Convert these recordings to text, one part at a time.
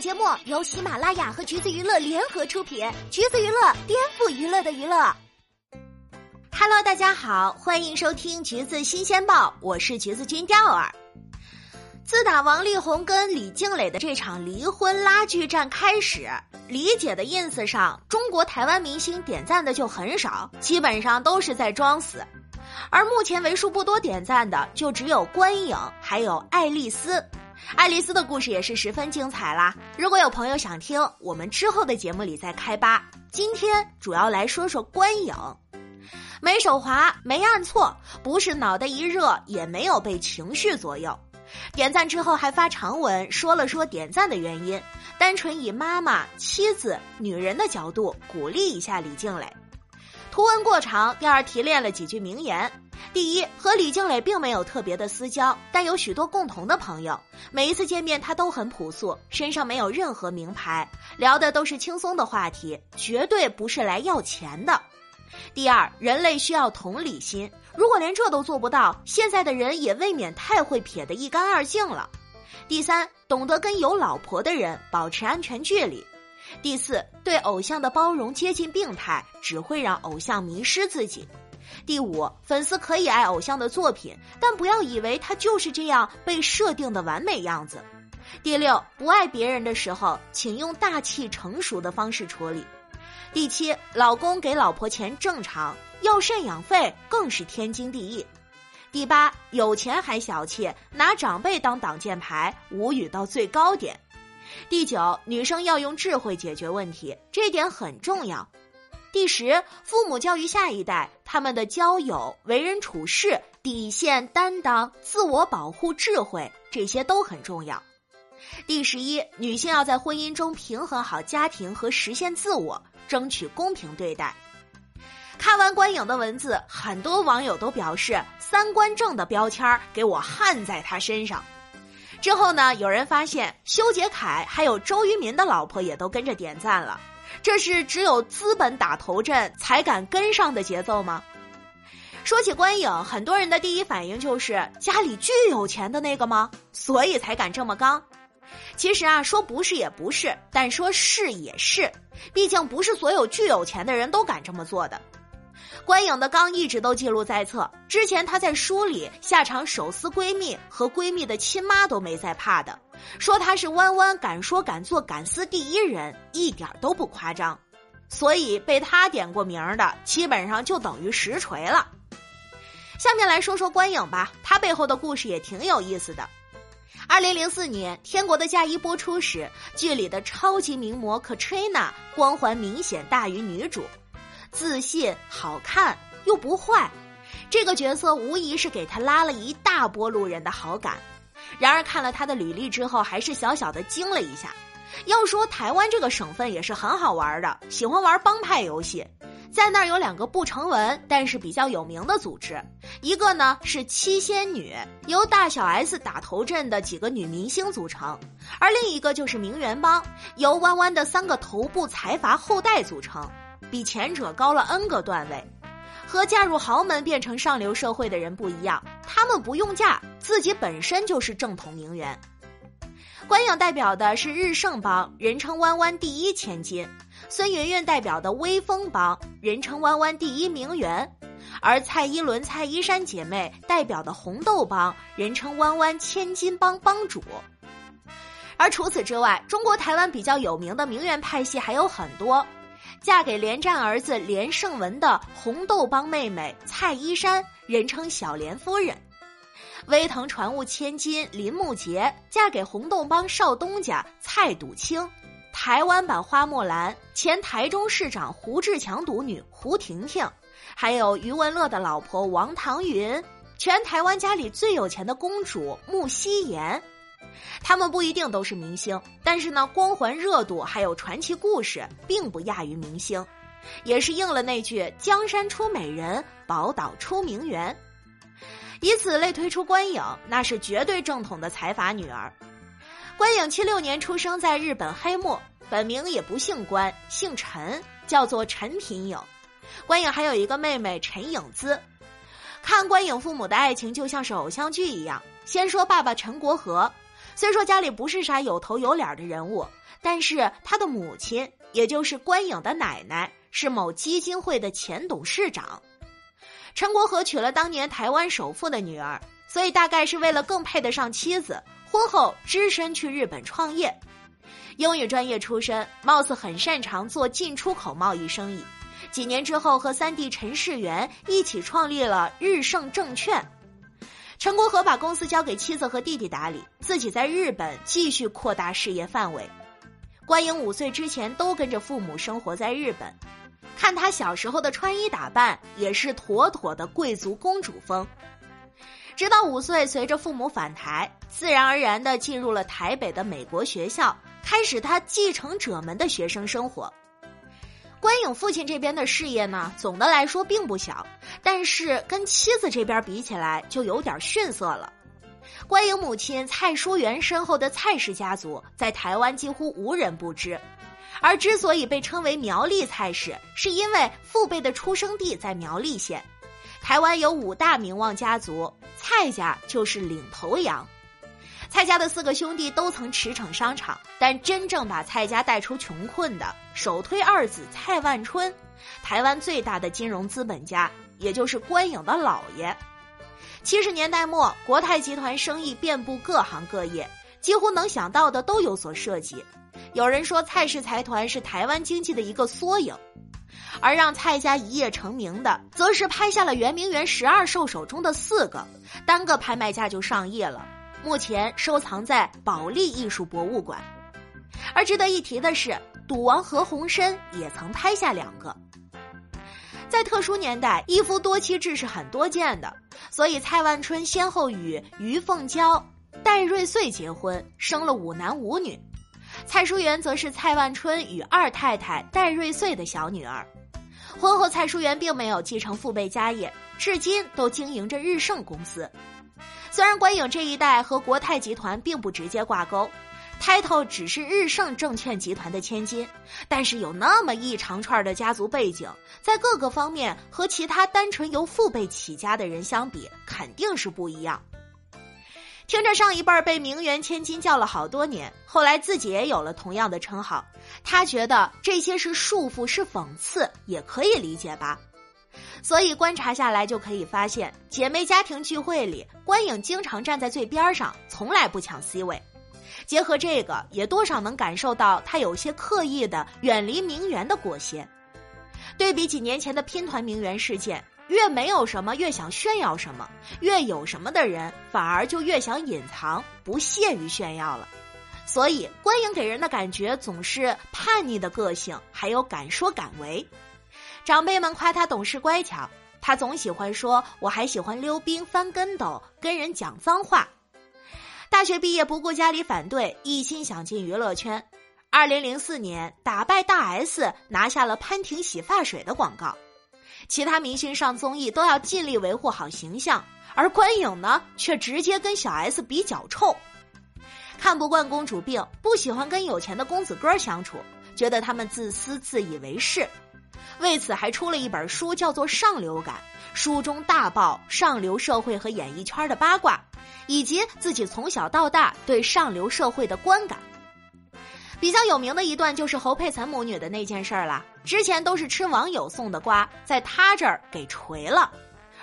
节目由喜马拉雅和橘子娱乐联合出品，橘子娱乐颠覆娱乐的娱乐。Hello，大家好，欢迎收听橘子新鲜报，我是橘子君钓儿。自打王力宏跟李静蕾的这场离婚拉锯战开始，李姐的 ins 上中国台湾明星点赞的就很少，基本上都是在装死。而目前为数不多点赞的，就只有关颖还有爱丽丝。爱丽丝的故事也是十分精彩啦！如果有朋友想听，我们之后的节目里再开吧。今天主要来说说观影，没手滑，没按错，不是脑袋一热，也没有被情绪左右。点赞之后还发长文说了说点赞的原因，单纯以妈妈、妻子、女人的角度鼓励一下李静蕾。图文过长，第二提炼了几句名言。第一，和李静蕾并没有特别的私交，但有许多共同的朋友。每一次见面，她都很朴素，身上没有任何名牌，聊的都是轻松的话题，绝对不是来要钱的。第二，人类需要同理心，如果连这都做不到，现在的人也未免太会撇得一干二净了。第三，懂得跟有老婆的人保持安全距离。第四，对偶像的包容接近病态，只会让偶像迷失自己。第五，粉丝可以爱偶像的作品，但不要以为他就是这样被设定的完美样子。第六，不爱别人的时候，请用大气成熟的方式处理。第七，老公给老婆钱正常，要赡养费更是天经地义。第八，有钱还小气，拿长辈当挡箭牌，无语到最高点。第九，女生要用智慧解决问题，这点很重要。第十，父母教育下一代，他们的交友、为人处事、底线、担当、自我保护、智慧，这些都很重要。第十一，女性要在婚姻中平衡好家庭和实现自我，争取公平对待。看完观影的文字，很多网友都表示“三观正”的标签给我焊在他身上。之后呢，有人发现修杰楷还有周渝民的老婆也都跟着点赞了。这是只有资本打头阵才敢跟上的节奏吗？说起观影，很多人的第一反应就是家里巨有钱的那个吗？所以才敢这么刚。其实啊，说不是也不是，但说是也是。毕竟不是所有巨有钱的人都敢这么做的。观影的刚一直都记录在册。之前她在书里下场手撕闺蜜和闺蜜的亲妈都没在怕的，说她是弯弯敢说敢做敢撕第一人，一点都不夸张。所以被她点过名的，基本上就等于实锤了。下面来说说观影吧，她背后的故事也挺有意思的。二零零四年《天国的嫁衣》播出时，剧里的超级名模 Katrina 光环明显大于女主。自信、好看又不坏，这个角色无疑是给他拉了一大波路人的好感。然而看了他的履历之后，还是小小的惊了一下。要说台湾这个省份也是很好玩的，喜欢玩帮派游戏，在那儿有两个不成文但是比较有名的组织，一个呢是七仙女，由大小 S 打头阵的几个女明星组成；而另一个就是名媛帮，由弯弯的三个头部财阀后代组成。比前者高了 N 个段位，和嫁入豪门变成上流社会的人不一样，他们不用嫁，自己本身就是正统名媛。关颖代表的是日盛帮，人称弯弯第一千金；孙云云代表的威风帮，人称弯弯第一名媛；而蔡依伦、蔡依珊姐妹代表的红豆帮，人称弯弯千金帮帮主。而除此之外，中国台湾比较有名的名媛派系还有很多。嫁给连战儿子连胜文的红豆帮妹妹蔡依珊，人称小连夫人；威腾船务千金林木杰嫁给红豆帮少东家蔡笃清；台湾版花木兰前台中市长胡志强独女胡婷婷，还有余文乐的老婆王唐云，全台湾家里最有钱的公主穆希言。他们不一定都是明星，但是呢，光环、热度还有传奇故事，并不亚于明星，也是应了那句“江山出美人，宝岛出名媛”。以此类推出关颖，那是绝对正统的财阀女儿。关颖七六年出生在日本黑木，本名也不姓关，姓陈，叫做陈品颖。关颖还有一个妹妹陈颖姿。看关颖父母的爱情就像是偶像剧一样，先说爸爸陈国和。虽说家里不是啥有头有脸的人物，但是他的母亲，也就是关颖的奶奶，是某基金会的前董事长。陈国和娶了当年台湾首富的女儿，所以大概是为了更配得上妻子，婚后只身去日本创业。英语专业出身，貌似很擅长做进出口贸易生意。几年之后，和三弟陈世元一起创立了日盛证券。陈国和把公司交给妻子和弟弟打理，自己在日本继续扩大事业范围。关颖五岁之前都跟着父母生活在日本，看他小时候的穿衣打扮也是妥妥的贵族公主风。直到五岁，随着父母返台，自然而然的进入了台北的美国学校，开始他继承者们的学生生活。关颖父亲这边的事业呢，总的来说并不小，但是跟妻子这边比起来就有点逊色了。关颖母亲蔡淑媛身后的蔡氏家族在台湾几乎无人不知，而之所以被称为苗栗蔡氏，是因为父辈的出生地在苗栗县。台湾有五大名望家族，蔡家就是领头羊。蔡家的四个兄弟都曾驰骋商场，但真正把蔡家带出穷困的，首推二子蔡万春，台湾最大的金融资本家，也就是关颖的姥爷。七十年代末，国泰集团生意遍布各行各业，几乎能想到的都有所涉及。有人说，蔡氏财团是台湾经济的一个缩影，而让蔡家一夜成名的，则是拍下了圆明园十二兽首中的四个，单个拍卖价就上亿了。目前收藏在保利艺术博物馆，而值得一提的是，赌王何鸿燊也曾拍下两个。在特殊年代，一夫多妻制是很多见的，所以蔡万春先后与于凤娇、戴瑞穗结婚，生了五男五女。蔡淑媛则是蔡万春与二太太戴瑞穗的小女儿。婚后，蔡淑媛并没有继承父辈家业，至今都经营着日盛公司。虽然关颖这一代和国泰集团并不直接挂钩，title 只是日盛证券集团的千金，但是有那么一长串的家族背景，在各个方面和其他单纯由父辈起家的人相比，肯定是不一样。听着上一辈被名媛千金叫了好多年，后来自己也有了同样的称号，他觉得这些是束缚，是讽刺，也可以理解吧。所以观察下来就可以发现，姐妹家庭聚会里，关颖经常站在最边上，从来不抢 C 位。结合这个，也多少能感受到她有些刻意的远离名媛的裹挟。对比几年前的拼团名媛事件，越没有什么越想炫耀什么，越有什么的人反而就越想隐藏，不屑于炫耀了。所以关颖给人的感觉总是叛逆的个性，还有敢说敢为。长辈们夸他懂事乖巧，他总喜欢说：“我还喜欢溜冰、翻跟斗、跟人讲脏话。”大学毕业不顾家里反对，一心想进娱乐圈。二零零四年打败大 S，拿下了潘婷洗发水的广告。其他明星上综艺都要尽力维护好形象，而关颖呢，却直接跟小 S 比脚臭。看不惯公主病，不喜欢跟有钱的公子哥相处，觉得他们自私、自以为是。为此还出了一本书，叫做《上流感》，书中大爆上流社会和演艺圈的八卦，以及自己从小到大对上流社会的观感。比较有名的一段就是侯佩岑母女的那件事儿了。之前都是吃网友送的瓜，在他这儿给锤了。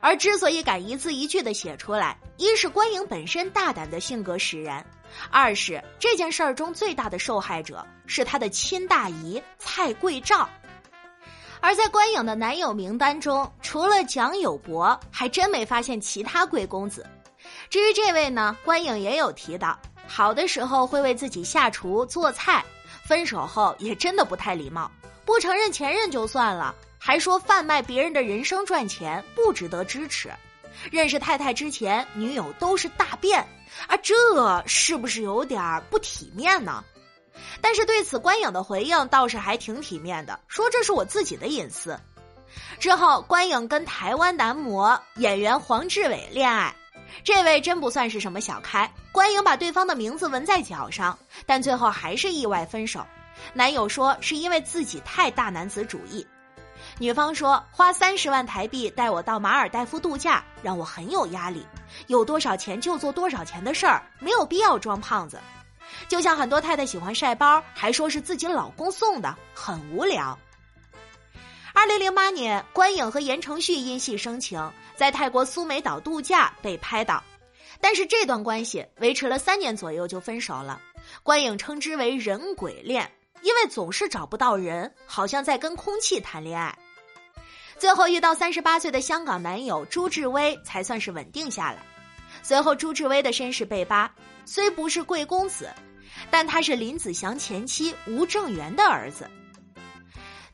而之所以敢一字一句的写出来，一是关颖本身大胆的性格使然，二是这件事儿中最大的受害者是他的亲大姨蔡桂照。而在关颖的男友名单中，除了蒋友柏，还真没发现其他贵公子。至于这位呢，关颖也有提到，好的时候会为自己下厨做菜，分手后也真的不太礼貌，不承认前任就算了，还说贩卖别人的人生赚钱不值得支持。认识太太之前，女友都是大便，啊，这是不是有点不体面呢？但是对此，关颖的回应倒是还挺体面的，说这是我自己的隐私。之后，关颖跟台湾男模演员黄志伟恋爱，这位真不算是什么小开。关颖把对方的名字纹在脚上，但最后还是意外分手。男友说是因为自己太大男子主义，女方说花三十万台币带我到马尔代夫度假，让我很有压力，有多少钱就做多少钱的事儿，没有必要装胖子。就像很多太太喜欢晒包，还说是自己老公送的，很无聊。二零零八年，关颖和言承旭因戏生情，在泰国苏梅岛度假被拍到，但是这段关系维持了三年左右就分手了。关颖称之为“人鬼恋”，因为总是找不到人，好像在跟空气谈恋爱。最后遇到三十八岁的香港男友朱志威，才算是稳定下来。随后，朱志威的身世被扒，虽不是贵公子，但他是林子祥前妻吴正元的儿子。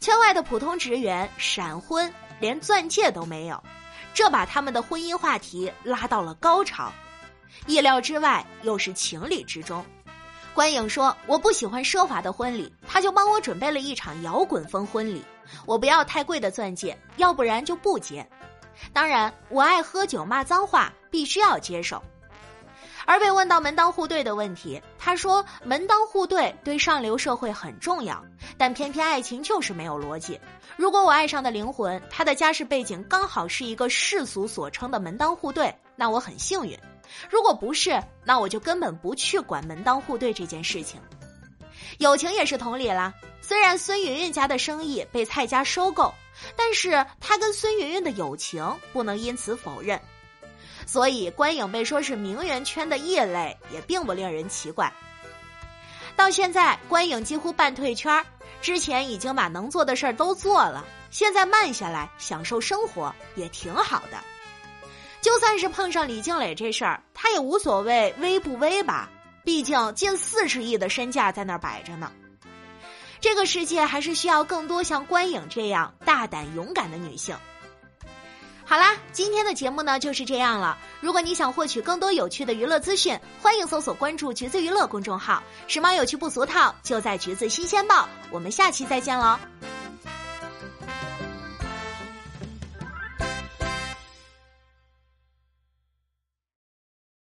圈外的普通职员闪婚，连钻戒都没有，这把他们的婚姻话题拉到了高潮。意料之外，又是情理之中。关颖说：“我不喜欢奢华的婚礼，他就帮我准备了一场摇滚风婚礼。我不要太贵的钻戒，要不然就不结。当然，我爱喝酒骂脏话，必须要接受。”而被问到门当户对的问题，他说：“门当户对对上流社会很重要，但偏偏爱情就是没有逻辑。如果我爱上的灵魂，他的家世背景刚好是一个世俗所称的门当户对，那我很幸运；如果不是，那我就根本不去管门当户对这件事情。友情也是同理啦。虽然孙云云家的生意被蔡家收购，但是他跟孙云云的友情不能因此否认。”所以，关颖被说是名媛圈的异类，也并不令人奇怪。到现在，关颖几乎半退圈之前已经把能做的事儿都做了，现在慢下来享受生活也挺好的。就算是碰上李静蕾这事儿，他也无所谓微不微吧，毕竟近四十亿的身价在那儿摆着呢。这个世界还是需要更多像关颖这样大胆勇敢的女性。好啦，今天的节目呢就是这样了。如果你想获取更多有趣的娱乐资讯，欢迎搜索关注“橘子娱乐”公众号，时髦有趣不俗套，就在“橘子新鲜报”。我们下期再见喽！